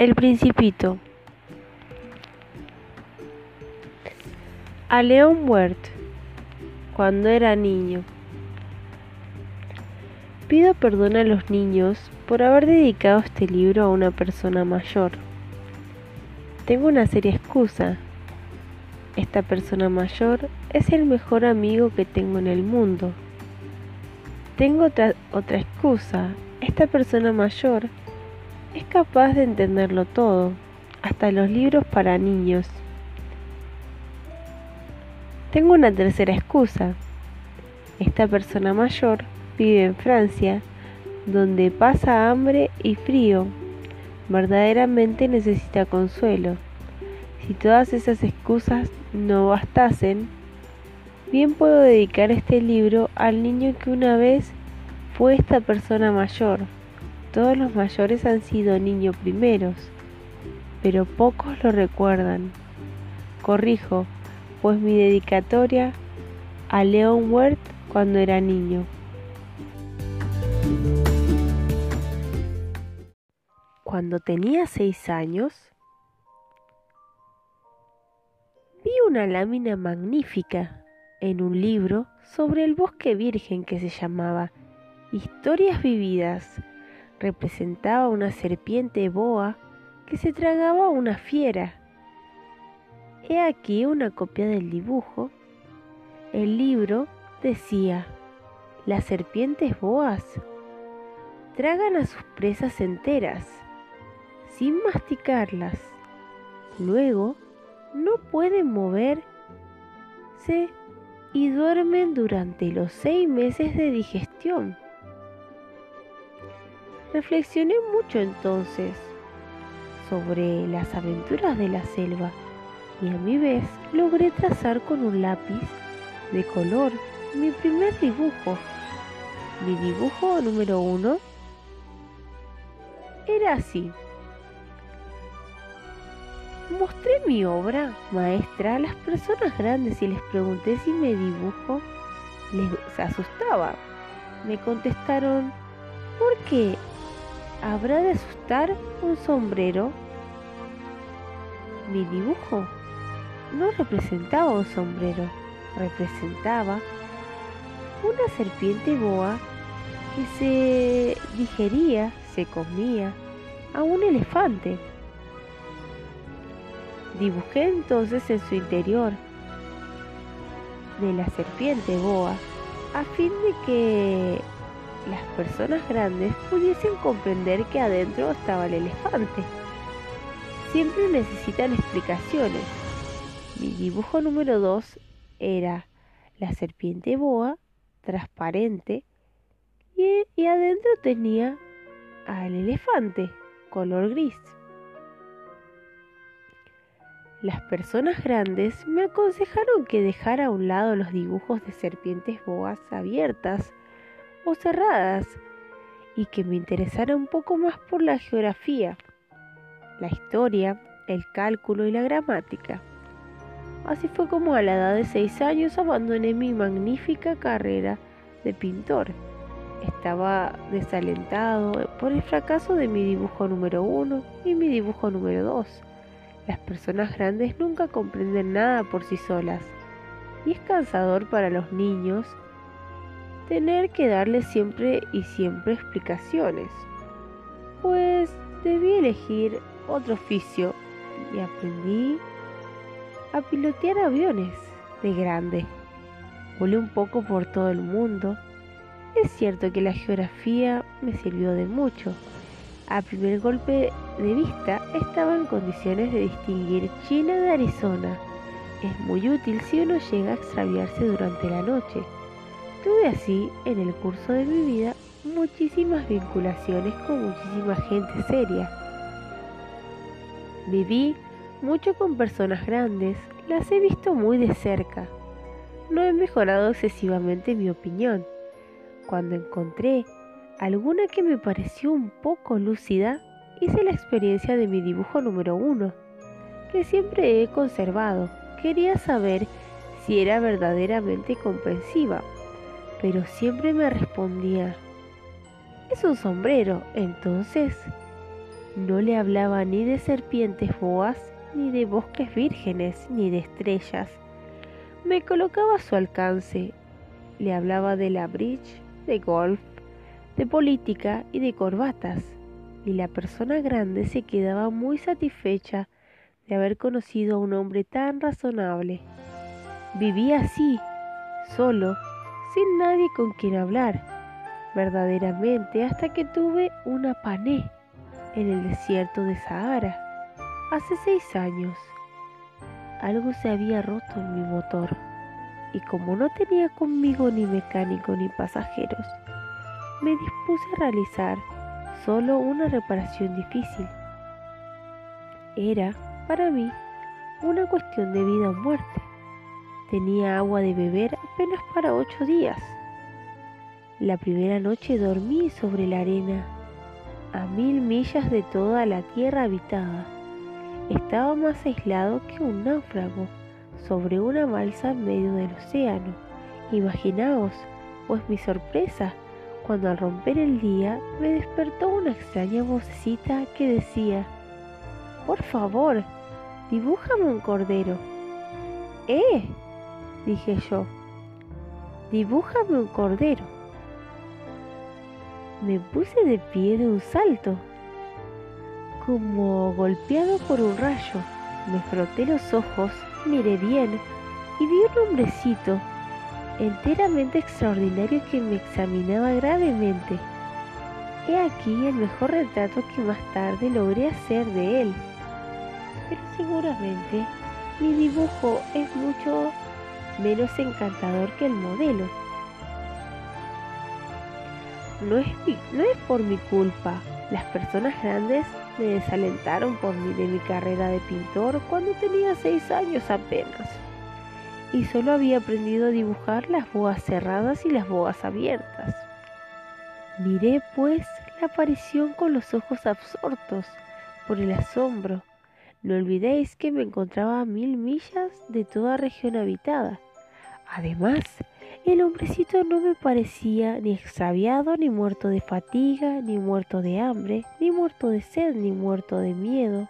El Principito. A León Wert, cuando era niño. Pido perdón a los niños por haber dedicado este libro a una persona mayor. Tengo una seria excusa. Esta persona mayor es el mejor amigo que tengo en el mundo. Tengo otra, otra excusa. Esta persona mayor es capaz de entenderlo todo, hasta los libros para niños. Tengo una tercera excusa. Esta persona mayor vive en Francia, donde pasa hambre y frío. Verdaderamente necesita consuelo. Si todas esas excusas no bastasen, bien puedo dedicar este libro al niño que una vez fue esta persona mayor. Todos los mayores han sido niños primeros, pero pocos lo recuerdan. Corrijo, pues mi dedicatoria a Leon Wert cuando era niño. Cuando tenía seis años, vi una lámina magnífica en un libro sobre el bosque virgen que se llamaba Historias Vividas representaba una serpiente boa que se tragaba una fiera. He aquí una copia del dibujo. El libro decía, las serpientes boas tragan a sus presas enteras, sin masticarlas. Luego no pueden moverse y duermen durante los seis meses de digestión. Reflexioné mucho entonces sobre las aventuras de la selva y a mi vez logré trazar con un lápiz de color mi primer dibujo. Mi dibujo número uno era así. Mostré mi obra maestra a las personas grandes y les pregunté si mi dibujo les asustaba. Me contestaron, ¿por qué ¿Habrá de asustar un sombrero? Mi dibujo no representaba un sombrero, representaba una serpiente boa que se digería, se comía a un elefante. Dibujé entonces en su interior de la serpiente boa a fin de que las personas grandes pudiesen comprender que adentro estaba el elefante. Siempre necesitan explicaciones. Mi dibujo número 2 era la serpiente boa transparente y, y adentro tenía al elefante color gris. Las personas grandes me aconsejaron que dejara a un lado los dibujos de serpientes boas abiertas o cerradas y que me interesara un poco más por la geografía, la historia, el cálculo y la gramática. Así fue como a la edad de seis años abandoné mi magnífica carrera de pintor. Estaba desalentado por el fracaso de mi dibujo número uno y mi dibujo número dos. Las personas grandes nunca comprenden nada por sí solas y es cansador para los niños tener que darle siempre y siempre explicaciones. Pues debí elegir otro oficio y aprendí a pilotear aviones de grande. Volé un poco por todo el mundo. Es cierto que la geografía me sirvió de mucho. A primer golpe de vista estaba en condiciones de distinguir China de Arizona. Es muy útil si uno llega a extraviarse durante la noche. Tuve así, en el curso de mi vida, muchísimas vinculaciones con muchísima gente seria. Viví mucho con personas grandes, las he visto muy de cerca. No he mejorado excesivamente mi opinión. Cuando encontré alguna que me pareció un poco lúcida, hice la experiencia de mi dibujo número uno, que siempre he conservado. Quería saber si era verdaderamente comprensiva pero siempre me respondía, es un sombrero, entonces, No le hablaba ni de serpientes boas, ni de bosques vírgenes, ni de estrellas. Me colocaba a su alcance. Le hablaba de la bridge, de golf, de política y de corbatas. Y la persona grande se quedaba muy satisfecha de haber conocido a un hombre tan razonable. Vivía así, solo, sin nadie con quien hablar, verdaderamente hasta que tuve una pané en el desierto de Sahara, hace seis años. Algo se había roto en mi motor y como no tenía conmigo ni mecánico ni pasajeros, me dispuse a realizar solo una reparación difícil. Era, para mí, una cuestión de vida o muerte. Tenía agua de beber apenas para ocho días. La primera noche dormí sobre la arena a mil millas de toda la tierra habitada. Estaba más aislado que un náufrago sobre una balsa en medio del océano. Imaginaos, pues mi sorpresa, cuando al romper el día me despertó una extraña vocecita que decía, Por favor, dibújame un cordero. ¡Eh! Dije yo, dibújame un cordero me puse de pie de un salto, como golpeado por un rayo. Me froté los ojos, miré bien y vi un hombrecito enteramente extraordinario que me examinaba gravemente. He aquí el mejor retrato que más tarde logré hacer de él. Pero seguramente mi dibujo es mucho menos encantador que el modelo. No es, no es por mi culpa. Las personas grandes me desalentaron por mí de mi carrera de pintor cuando tenía seis años apenas. Y solo había aprendido a dibujar las boas cerradas y las boas abiertas. Miré pues la aparición con los ojos absortos por el asombro. No olvidéis que me encontraba a mil millas de toda región habitada. Además, el hombrecito no me parecía ni extraviado, ni muerto de fatiga, ni muerto de hambre, ni muerto de sed, ni muerto de miedo.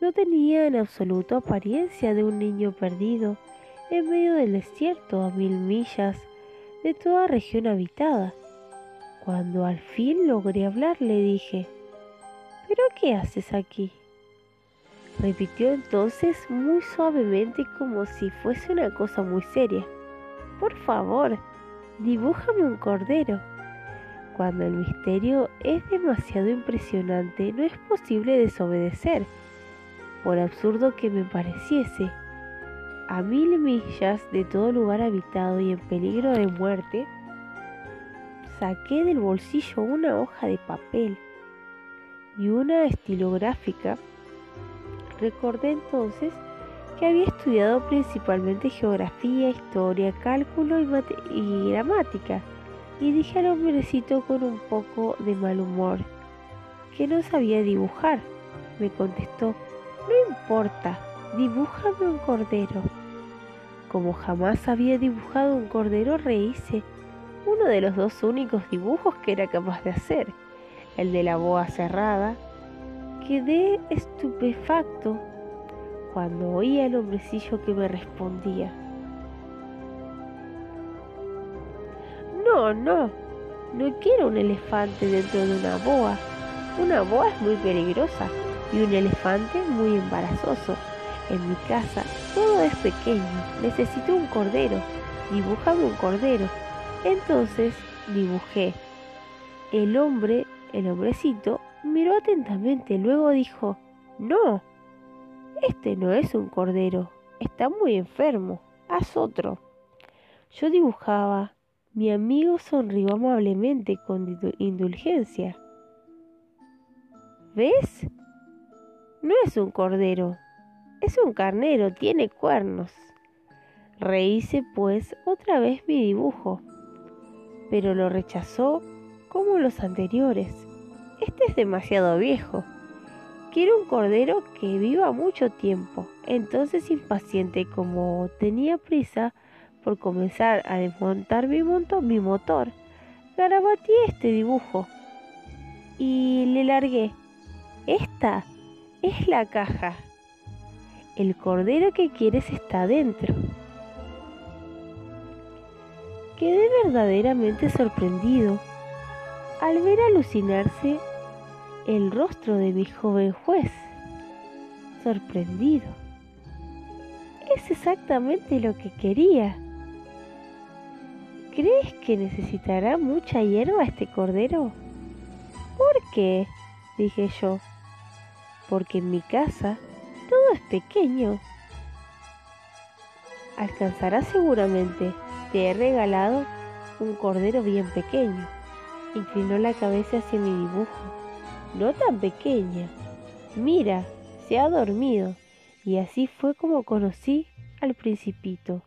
No tenía en absoluto apariencia de un niño perdido en medio del desierto a mil millas de toda región habitada. Cuando al fin logré hablar le dije, ¿pero qué haces aquí? Repitió entonces muy suavemente como si fuese una cosa muy seria. Por favor, dibújame un cordero. Cuando el misterio es demasiado impresionante, no es posible desobedecer, por absurdo que me pareciese. A mil millas de todo lugar habitado y en peligro de muerte, saqué del bolsillo una hoja de papel y una estilográfica. Recordé entonces que había estudiado principalmente geografía, historia, cálculo y, gramática, y dije al hombrecito con un poco de mal humor que no sabía dibujar. Me contestó, no importa, dibújame un cordero. Como jamás había dibujado un cordero, rehice uno de los dos únicos dibujos que era capaz de hacer, el de la boa cerrada. Quedé estupefacto cuando oía el hombrecillo que me respondía. No, no, no quiero un elefante dentro de una boa. Una boa es muy peligrosa y un elefante muy embarazoso. En mi casa todo es pequeño, necesito un cordero. Dibújame un cordero. Entonces dibujé. El hombre, el hombrecito, miró atentamente, luego dijo, no, este no es un cordero, está muy enfermo, haz otro. Yo dibujaba. Mi amigo sonrió amablemente con indulgencia. ¿Ves? No es un cordero, es un carnero, tiene cuernos. Rehice pues otra vez mi dibujo, pero lo rechazó como los anteriores. Este es demasiado viejo. Quiero un cordero que viva mucho tiempo. Entonces, impaciente como tenía prisa por comenzar a desmontar mi, mi motor, garabateé este dibujo y le largué. Esta es la caja. El cordero que quieres está dentro. Quedé verdaderamente sorprendido al ver alucinarse el rostro de mi joven juez. Sorprendido. Es exactamente lo que quería. ¿Crees que necesitará mucha hierba este cordero? ¿Por qué? dije yo. Porque en mi casa todo es pequeño. Alcanzará seguramente. Te he regalado un cordero bien pequeño. Inclinó la cabeza hacia mi dibujo. No tan pequeña. Mira, se ha dormido. Y así fue como conocí al principito.